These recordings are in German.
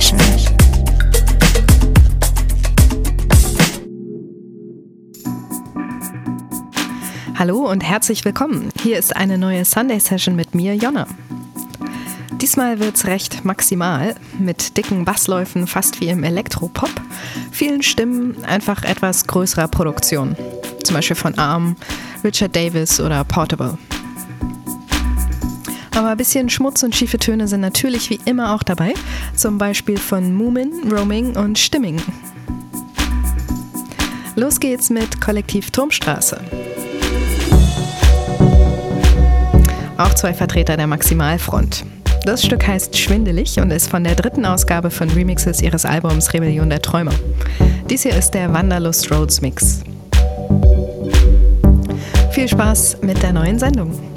Session. Hallo und herzlich willkommen. Hier ist eine neue Sunday Session mit mir, Jonna. Diesmal wird's recht maximal, mit dicken Bassläufen fast wie im Elektropop, vielen Stimmen, einfach etwas größerer Produktion. Zum Beispiel von Arm, Richard Davis oder Portable. Aber ein bisschen Schmutz und schiefe Töne sind natürlich wie immer auch dabei, zum Beispiel von Moomin, Roaming und Stimming. Los geht's mit Kollektiv Turmstraße. Auch zwei Vertreter der Maximalfront. Das Stück heißt Schwindelig und ist von der dritten Ausgabe von Remixes ihres Albums Rebellion der Träume. Dies hier ist der Wanderlust Roads Mix. Viel Spaß mit der neuen Sendung.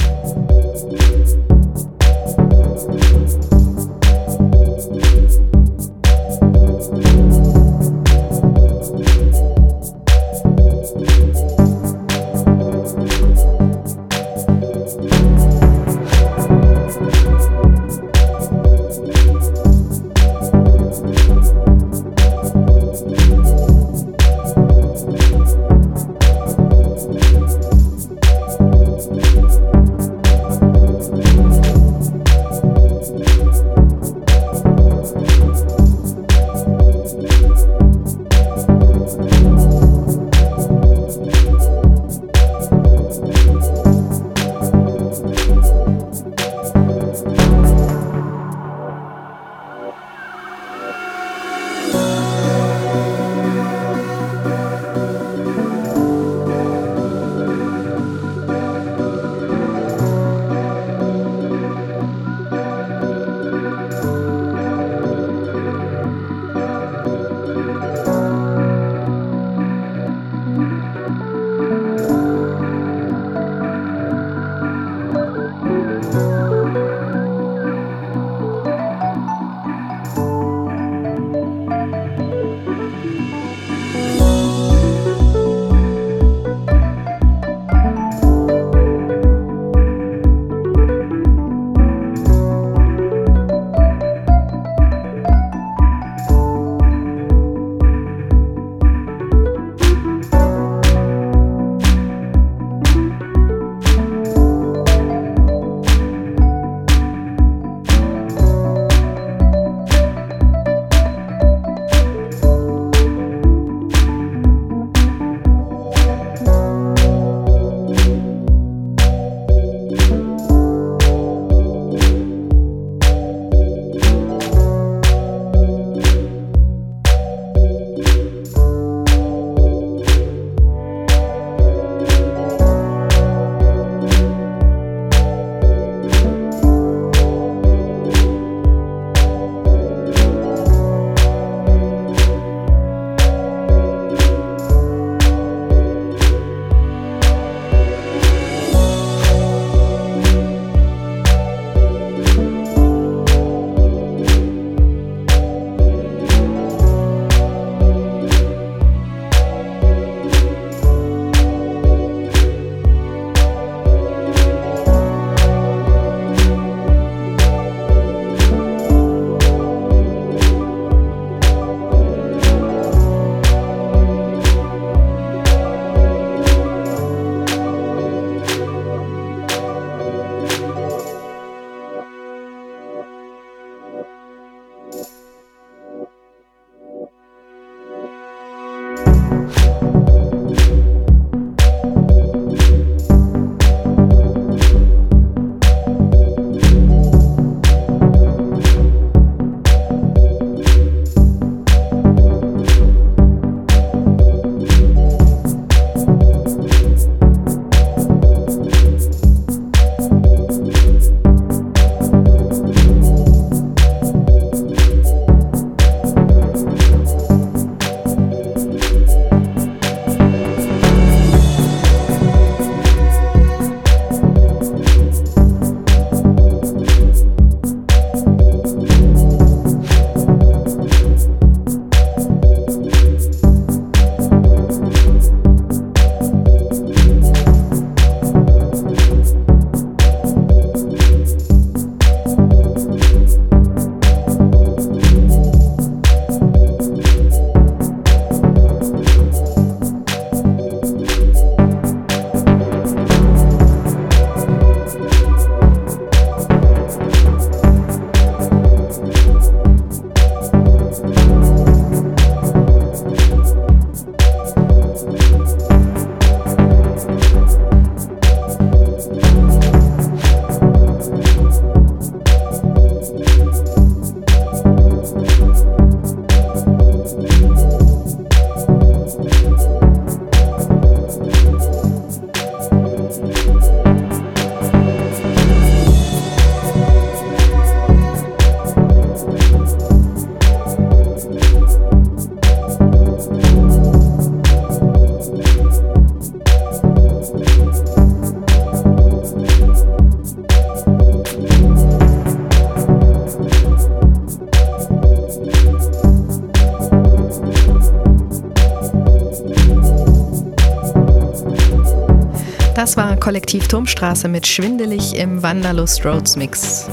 Kollektiv Turmstraße mit Schwindelig im Wanderlust Roads Mix.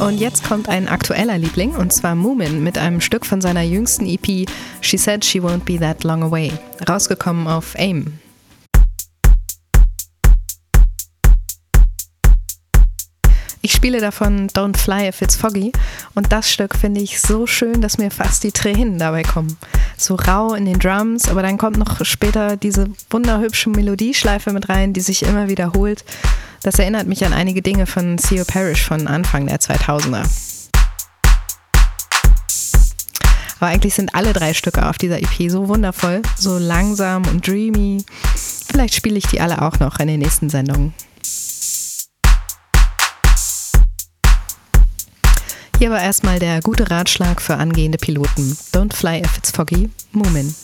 Und jetzt kommt ein aktueller Liebling, und zwar Moomin mit einem Stück von seiner jüngsten EP She Said She Won't Be That Long Away, rausgekommen auf AIM. Ich spiele davon Don't Fly If It's Foggy und das Stück finde ich so schön, dass mir fast die Tränen dabei kommen. So rau in den Drums, aber dann kommt noch später diese wunderhübsche Melodieschleife mit rein, die sich immer wiederholt. Das erinnert mich an einige Dinge von Theo Parrish von Anfang der 2000er. Aber eigentlich sind alle drei Stücke auf dieser EP so wundervoll, so langsam und dreamy. Vielleicht spiele ich die alle auch noch in den nächsten Sendungen. Hier war erstmal der gute Ratschlag für angehende Piloten. Don't fly if it's foggy. Moomin.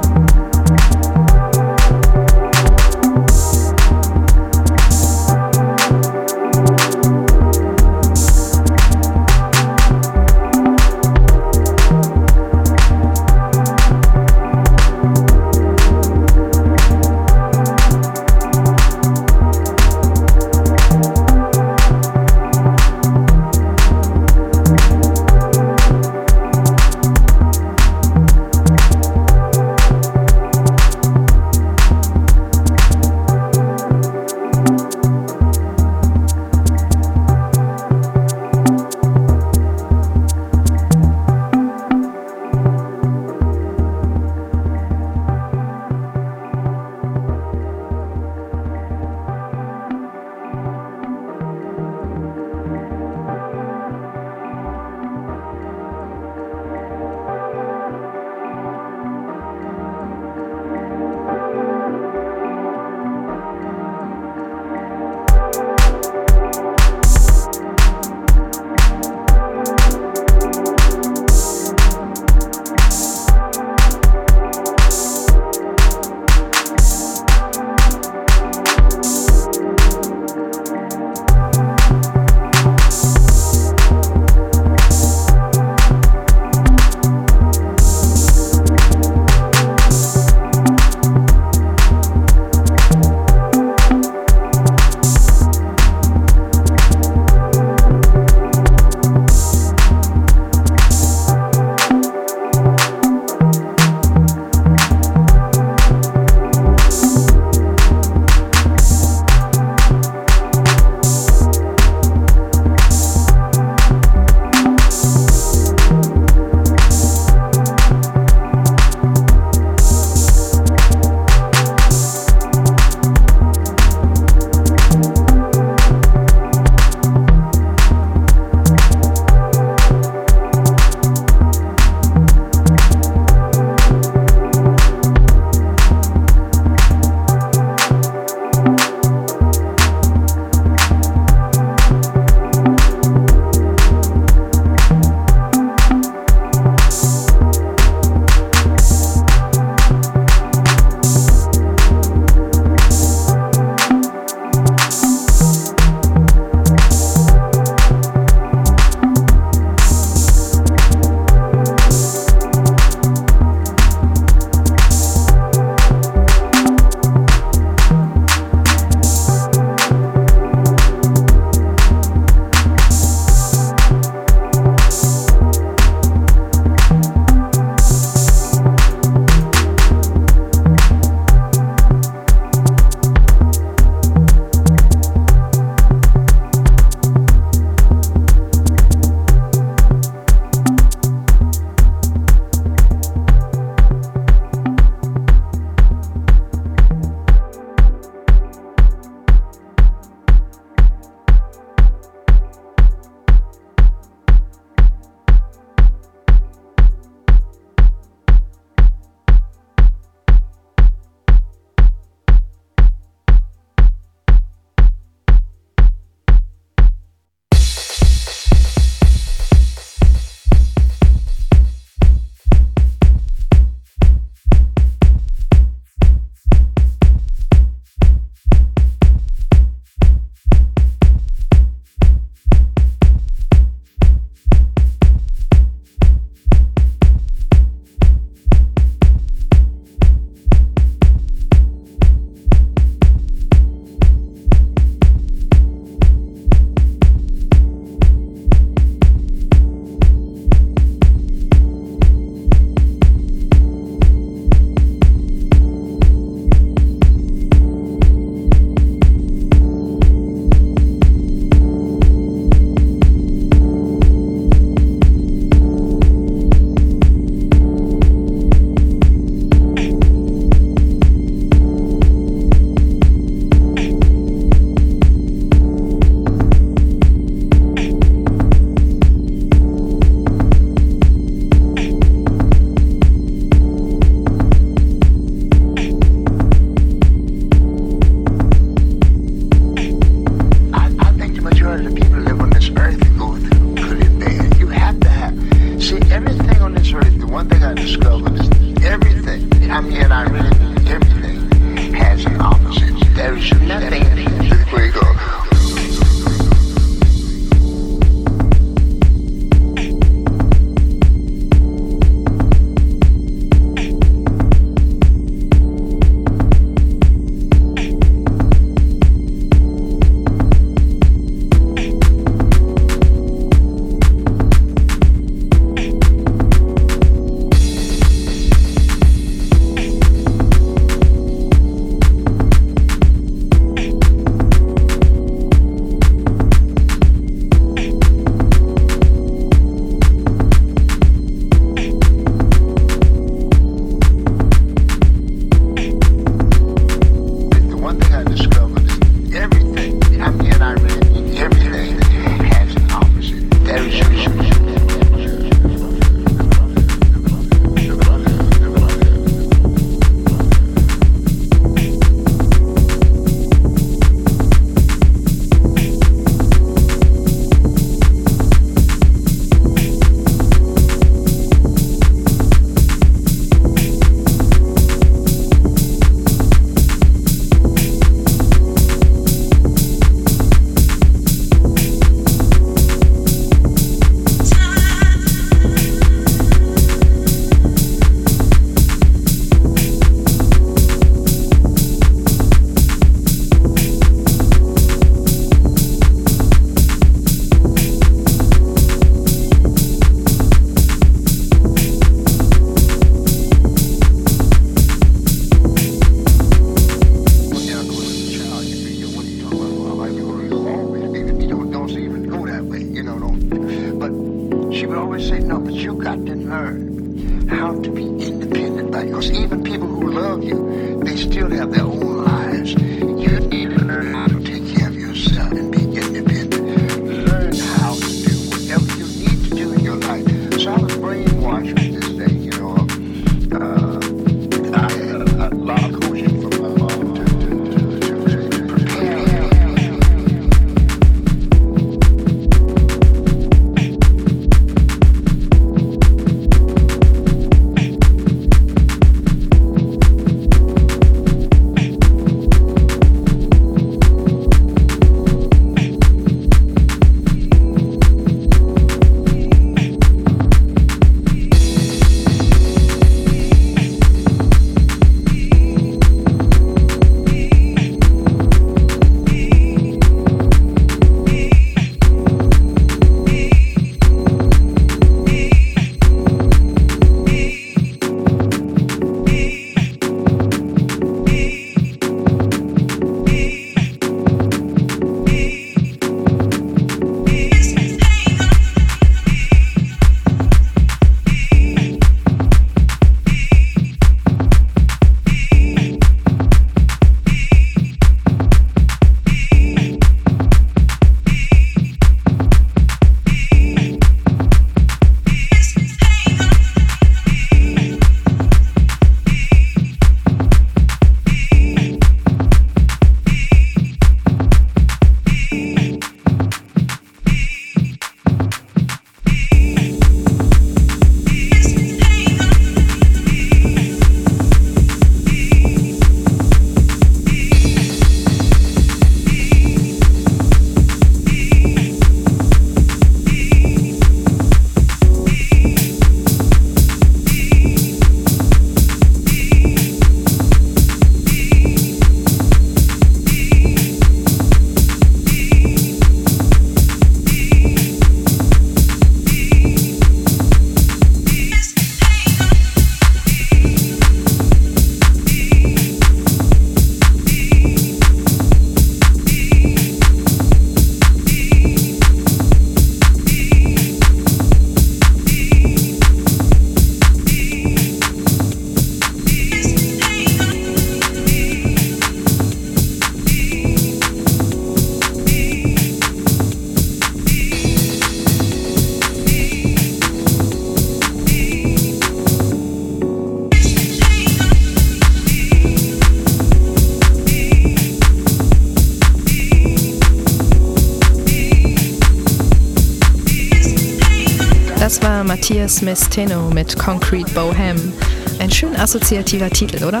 Matthias Mesteno mit Concrete Bohem. Ein schön assoziativer Titel, oder?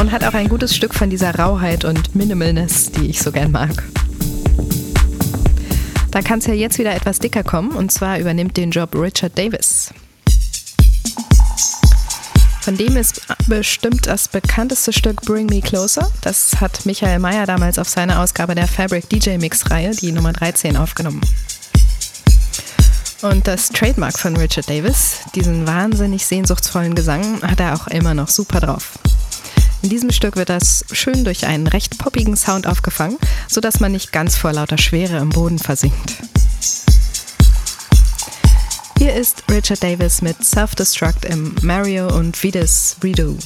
Und hat auch ein gutes Stück von dieser Rauheit und Minimalness, die ich so gern mag. Da kann es ja jetzt wieder etwas dicker kommen, und zwar übernimmt den Job Richard Davis. Von dem ist bestimmt das bekannteste Stück Bring Me Closer. Das hat Michael Mayer damals auf seiner Ausgabe der Fabric DJ Mix Reihe, die Nummer 13, aufgenommen. Und das Trademark von Richard Davis, diesen wahnsinnig sehnsuchtsvollen Gesang, hat er auch immer noch super drauf. In diesem Stück wird das schön durch einen recht poppigen Sound aufgefangen, sodass man nicht ganz vor lauter Schwere im Boden versinkt. Hier ist Richard Davis mit Self-Destruct im Mario und Vides Redo.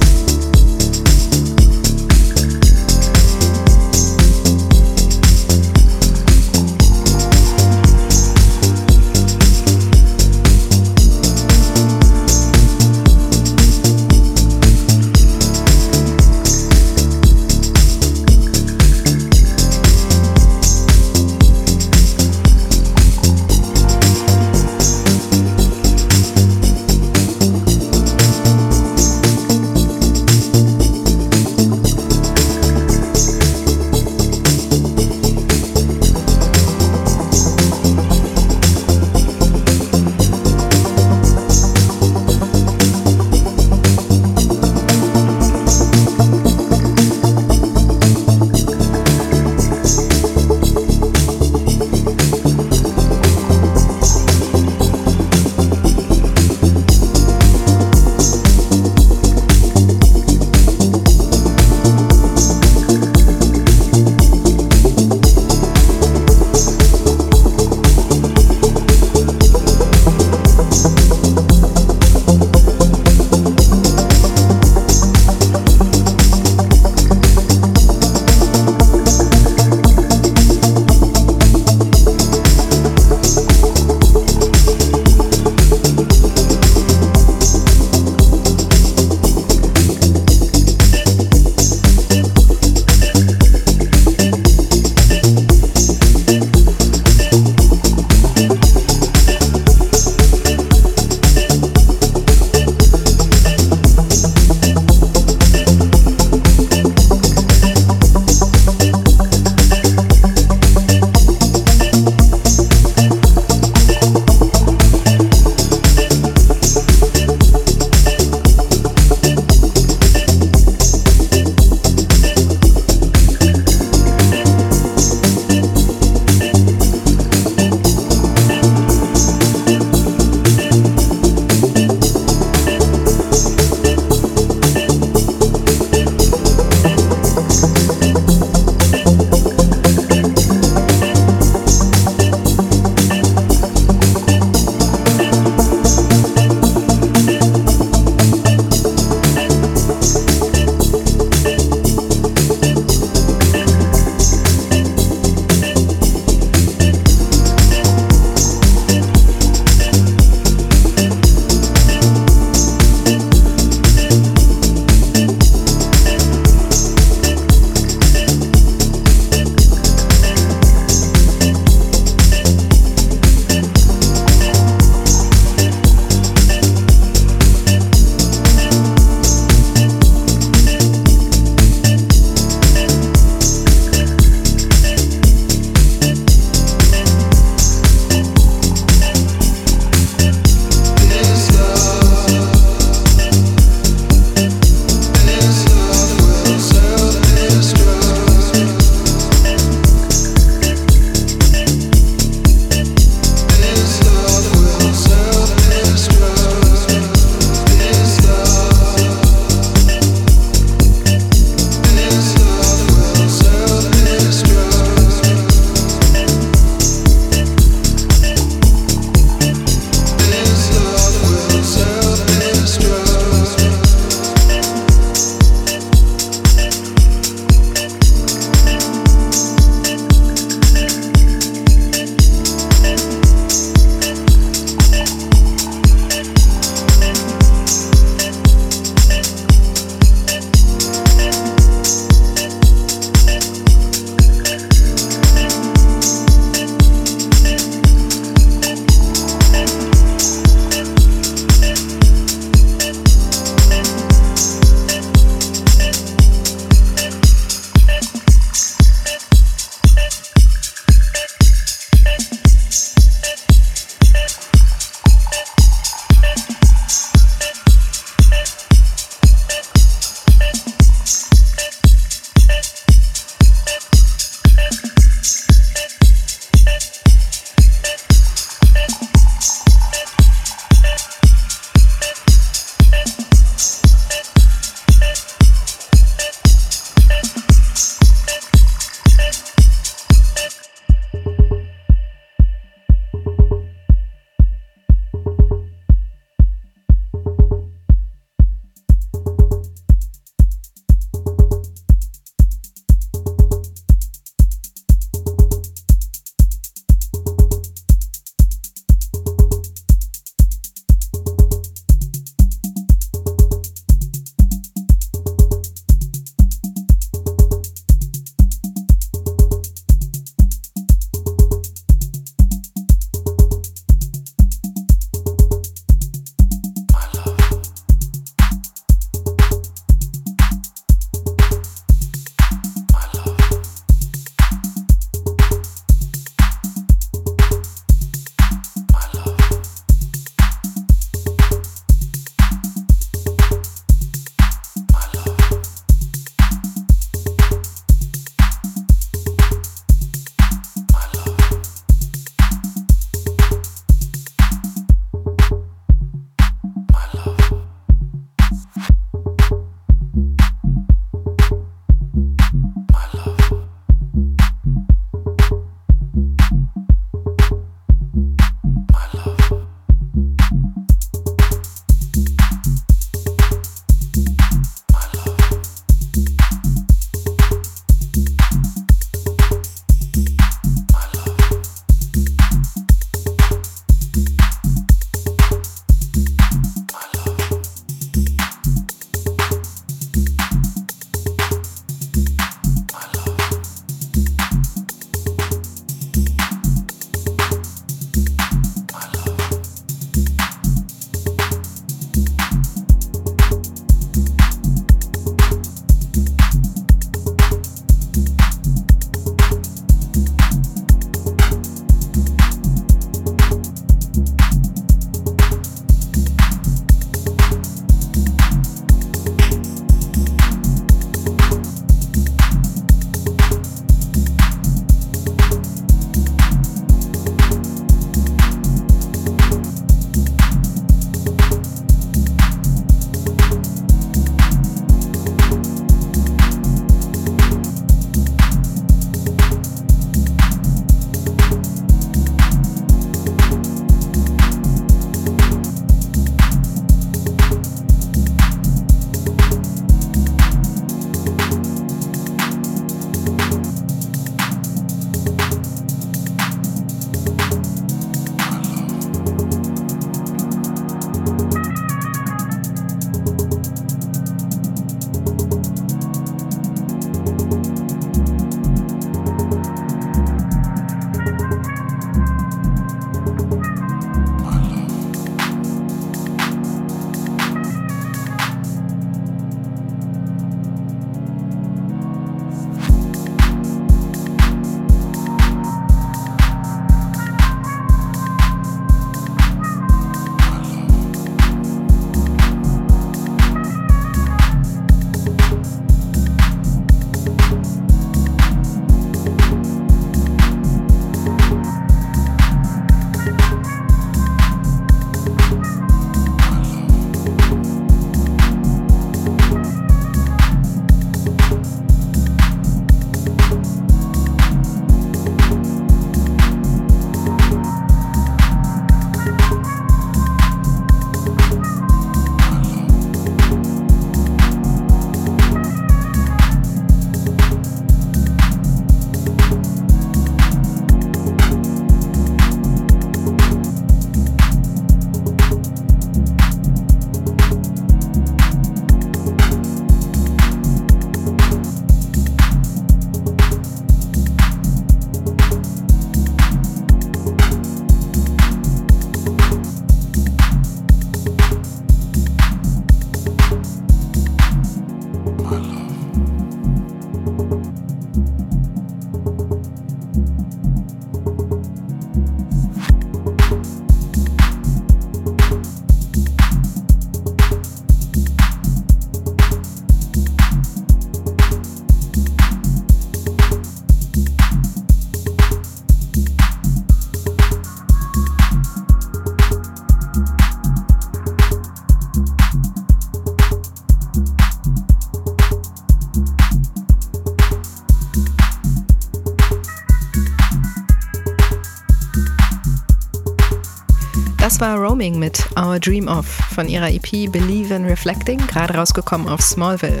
War Roaming mit Our Dream Of von ihrer EP Believe in Reflecting, gerade rausgekommen auf Smallville.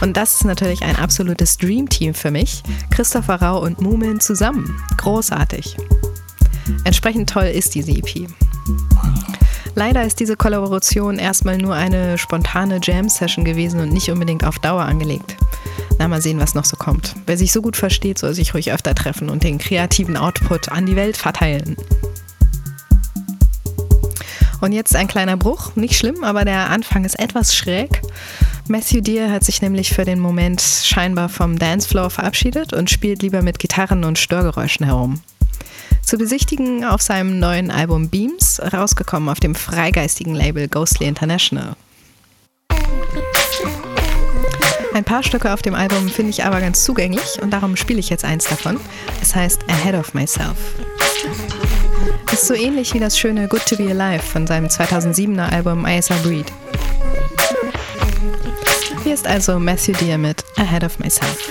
Und das ist natürlich ein absolutes Dream-Team für mich. Christopher Rau und Mumin zusammen. Großartig. Entsprechend toll ist diese EP. Leider ist diese Kollaboration erstmal nur eine spontane Jam-Session gewesen und nicht unbedingt auf Dauer angelegt. Na, mal sehen, was noch so kommt. Wer sich so gut versteht, soll sich ruhig öfter treffen und den kreativen Output an die Welt verteilen. Und jetzt ein kleiner Bruch, nicht schlimm, aber der Anfang ist etwas schräg. Matthew Deere hat sich nämlich für den Moment scheinbar vom Dancefloor verabschiedet und spielt lieber mit Gitarren und Störgeräuschen herum. Zu besichtigen auf seinem neuen Album Beams, rausgekommen auf dem freigeistigen Label Ghostly International. Ein paar Stücke auf dem Album finde ich aber ganz zugänglich und darum spiele ich jetzt eins davon. Es heißt Ahead of Myself. Ist so ähnlich wie das schöne Good to Be Alive von seinem 2007er Album ISR Breed. Hier ist also Matthew Deere mit Ahead of Myself.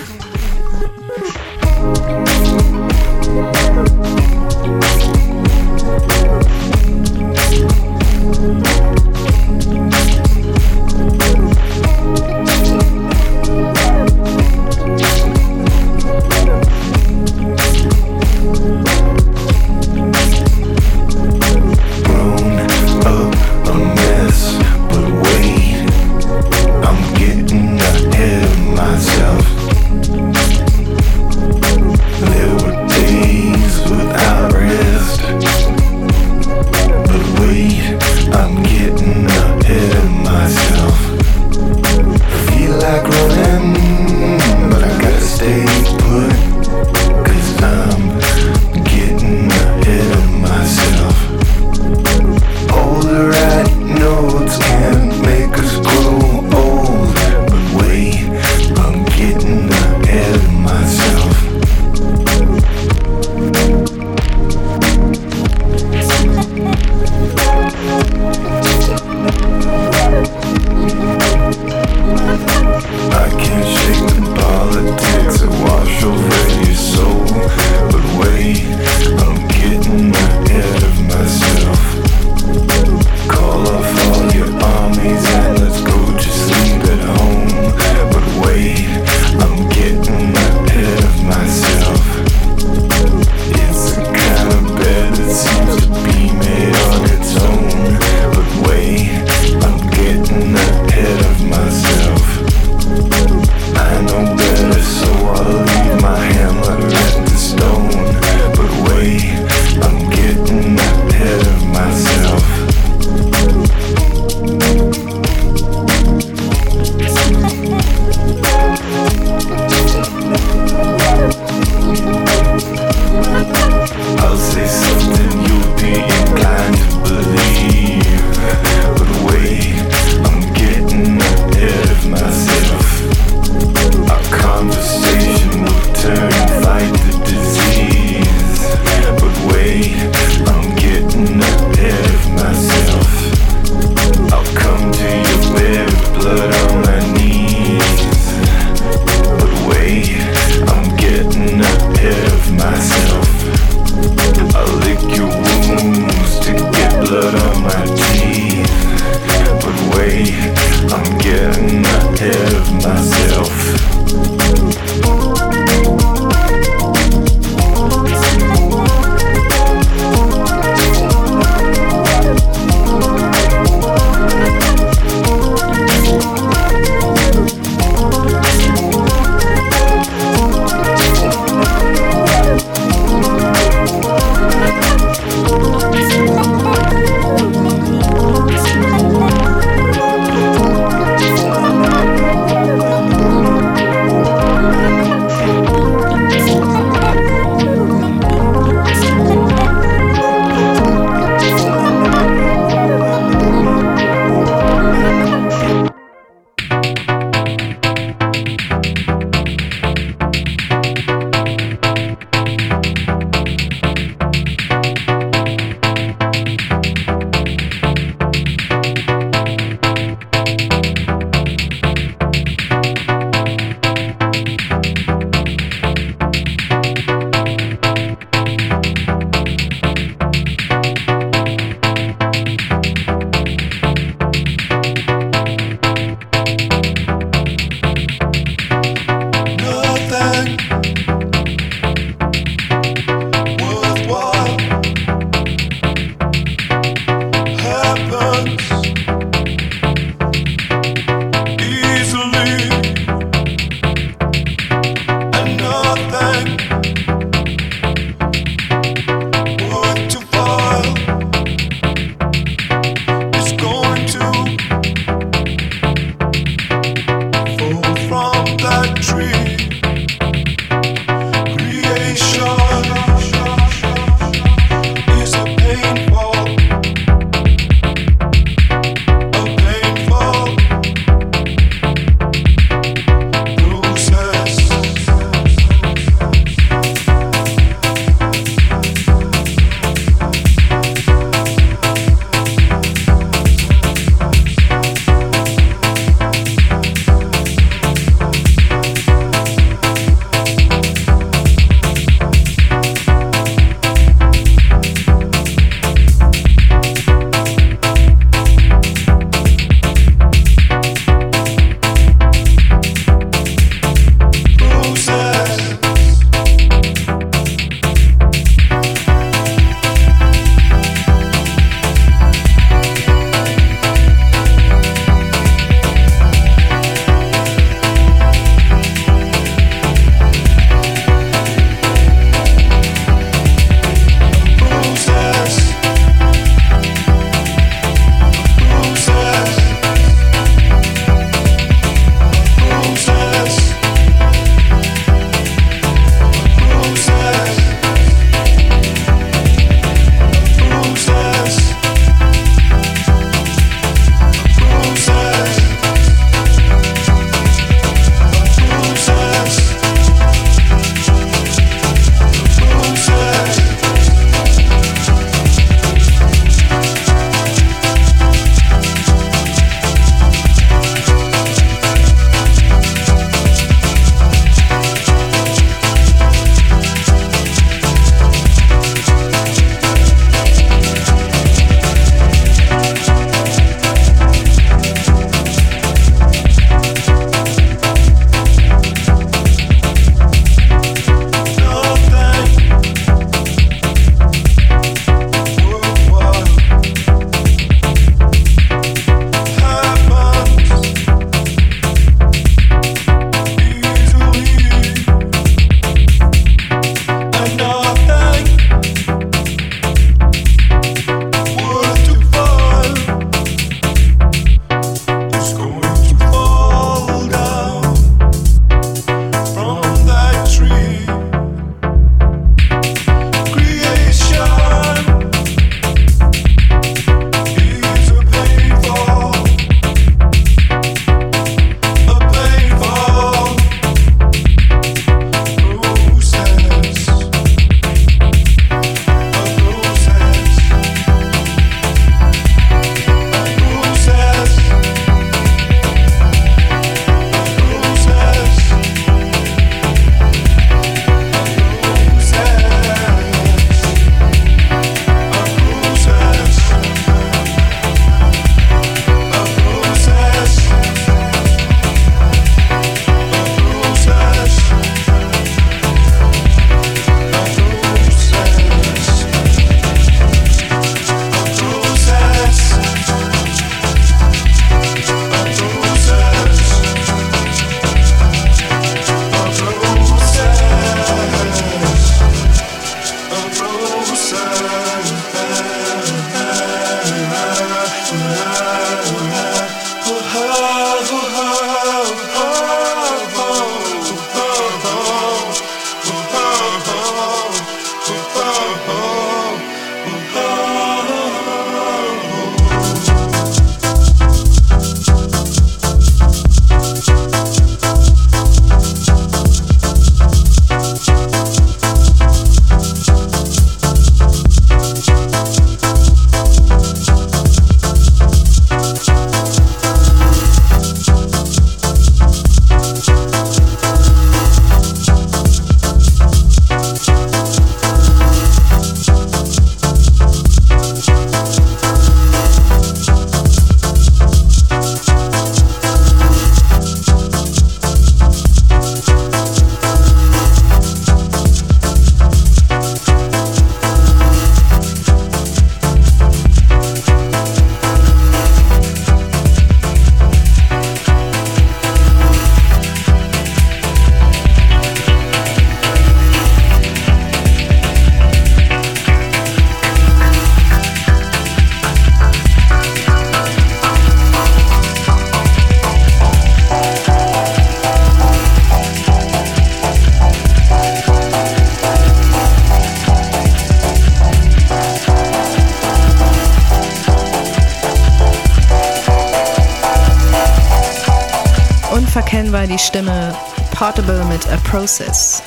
Process.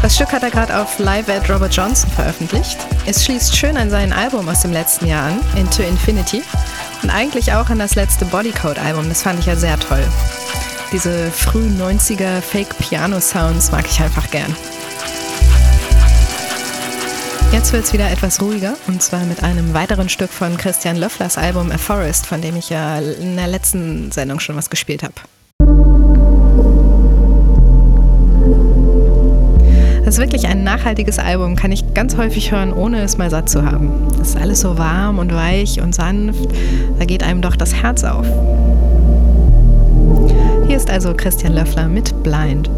Das Stück hat er gerade auf Live at Robert Johnson veröffentlicht. Es schließt schön an sein Album aus dem letzten Jahr an, Into Infinity, und eigentlich auch an das letzte Bodycode-Album. Das fand ich ja sehr toll. Diese frühen 90er Fake-Piano-Sounds mag ich einfach gern. Jetzt wird es wieder etwas ruhiger und zwar mit einem weiteren Stück von Christian Löfflers Album A Forest, von dem ich ja in der letzten Sendung schon was gespielt habe. Ist wirklich ein nachhaltiges Album, kann ich ganz häufig hören, ohne es mal satt zu haben. Das ist alles so warm und weich und sanft, da geht einem doch das Herz auf. Hier ist also Christian Löffler mit Blind.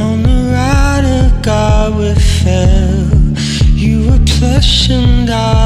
on the ride of God we fell. You were plush and I.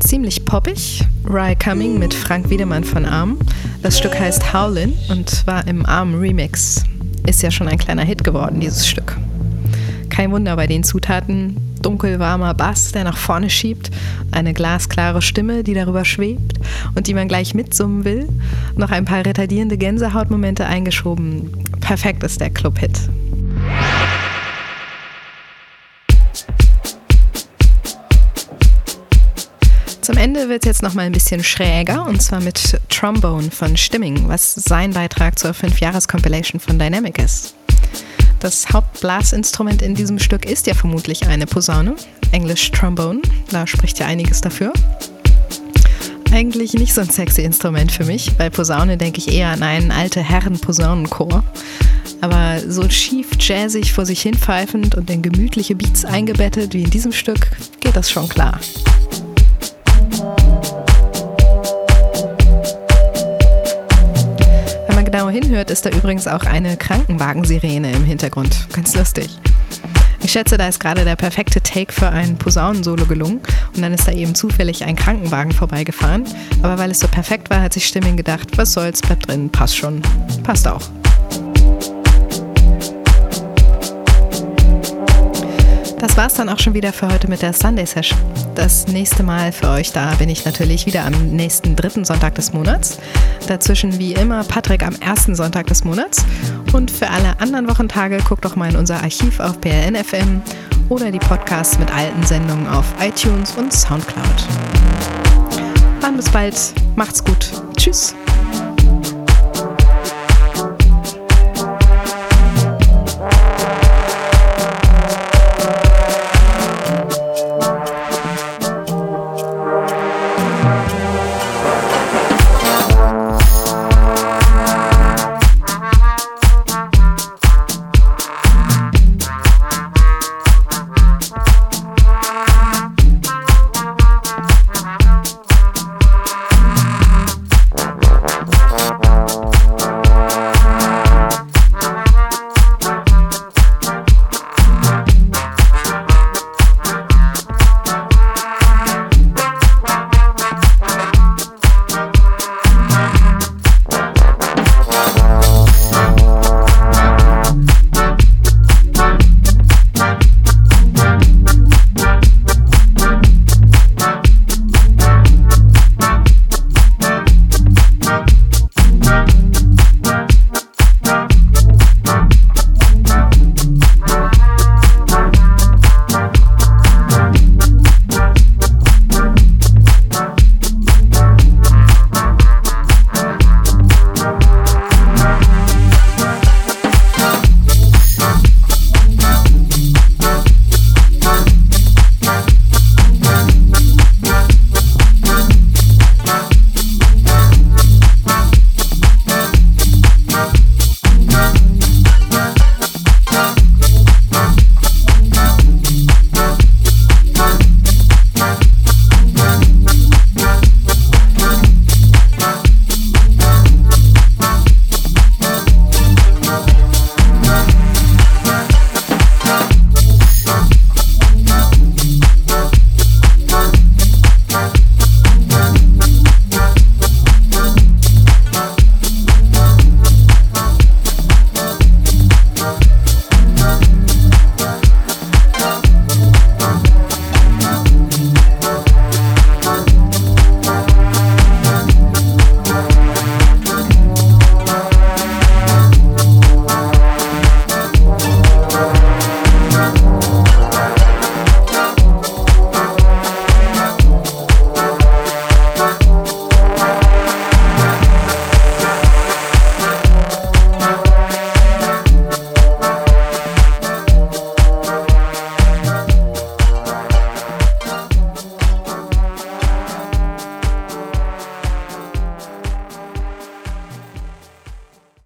ziemlich poppig. Rye Cumming mit Frank Wiedemann von Arm. Das Stück heißt Howlin und war im Arm Remix. Ist ja schon ein kleiner Hit geworden, dieses Stück. Kein Wunder bei den Zutaten. Dunkelwarmer Bass, der nach vorne schiebt, eine glasklare Stimme, die darüber schwebt und die man gleich mitsummen will, noch ein paar retardierende Gänsehautmomente eingeschoben. Perfekt ist der Club-Hit. Zum Ende wird es jetzt noch mal ein bisschen schräger und zwar mit Trombone von Stimming, was sein Beitrag zur 5-Jahres-Compilation von Dynamic ist. Das Hauptblasinstrument in diesem Stück ist ja vermutlich eine Posaune, Englisch Trombone, da spricht ja einiges dafür. Eigentlich nicht so ein sexy Instrument für mich. Bei Posaune denke ich eher an einen alte Herren-Posaunenchor. Aber so schief jazzig vor sich hin pfeifend und in gemütliche Beats eingebettet wie in diesem Stück geht das schon klar. Genau hinhört, ist da übrigens auch eine Krankenwagensirene im Hintergrund. Ganz lustig. Ich schätze, da ist gerade der perfekte Take für ein Posaunensolo gelungen und dann ist da eben zufällig ein Krankenwagen vorbeigefahren. Aber weil es so perfekt war, hat sich Stimming gedacht, was soll's, bleibt drin, passt schon. Passt auch. Das war's dann auch schon wieder für heute mit der Sunday Session. Das nächste Mal für euch da bin ich natürlich wieder am nächsten dritten Sonntag des Monats. Dazwischen wie immer Patrick am ersten Sonntag des Monats. Und für alle anderen Wochentage guckt doch mal in unser Archiv auf PLNFM oder die Podcasts mit alten Sendungen auf iTunes und Soundcloud. Dann bis bald. Macht's gut. Tschüss.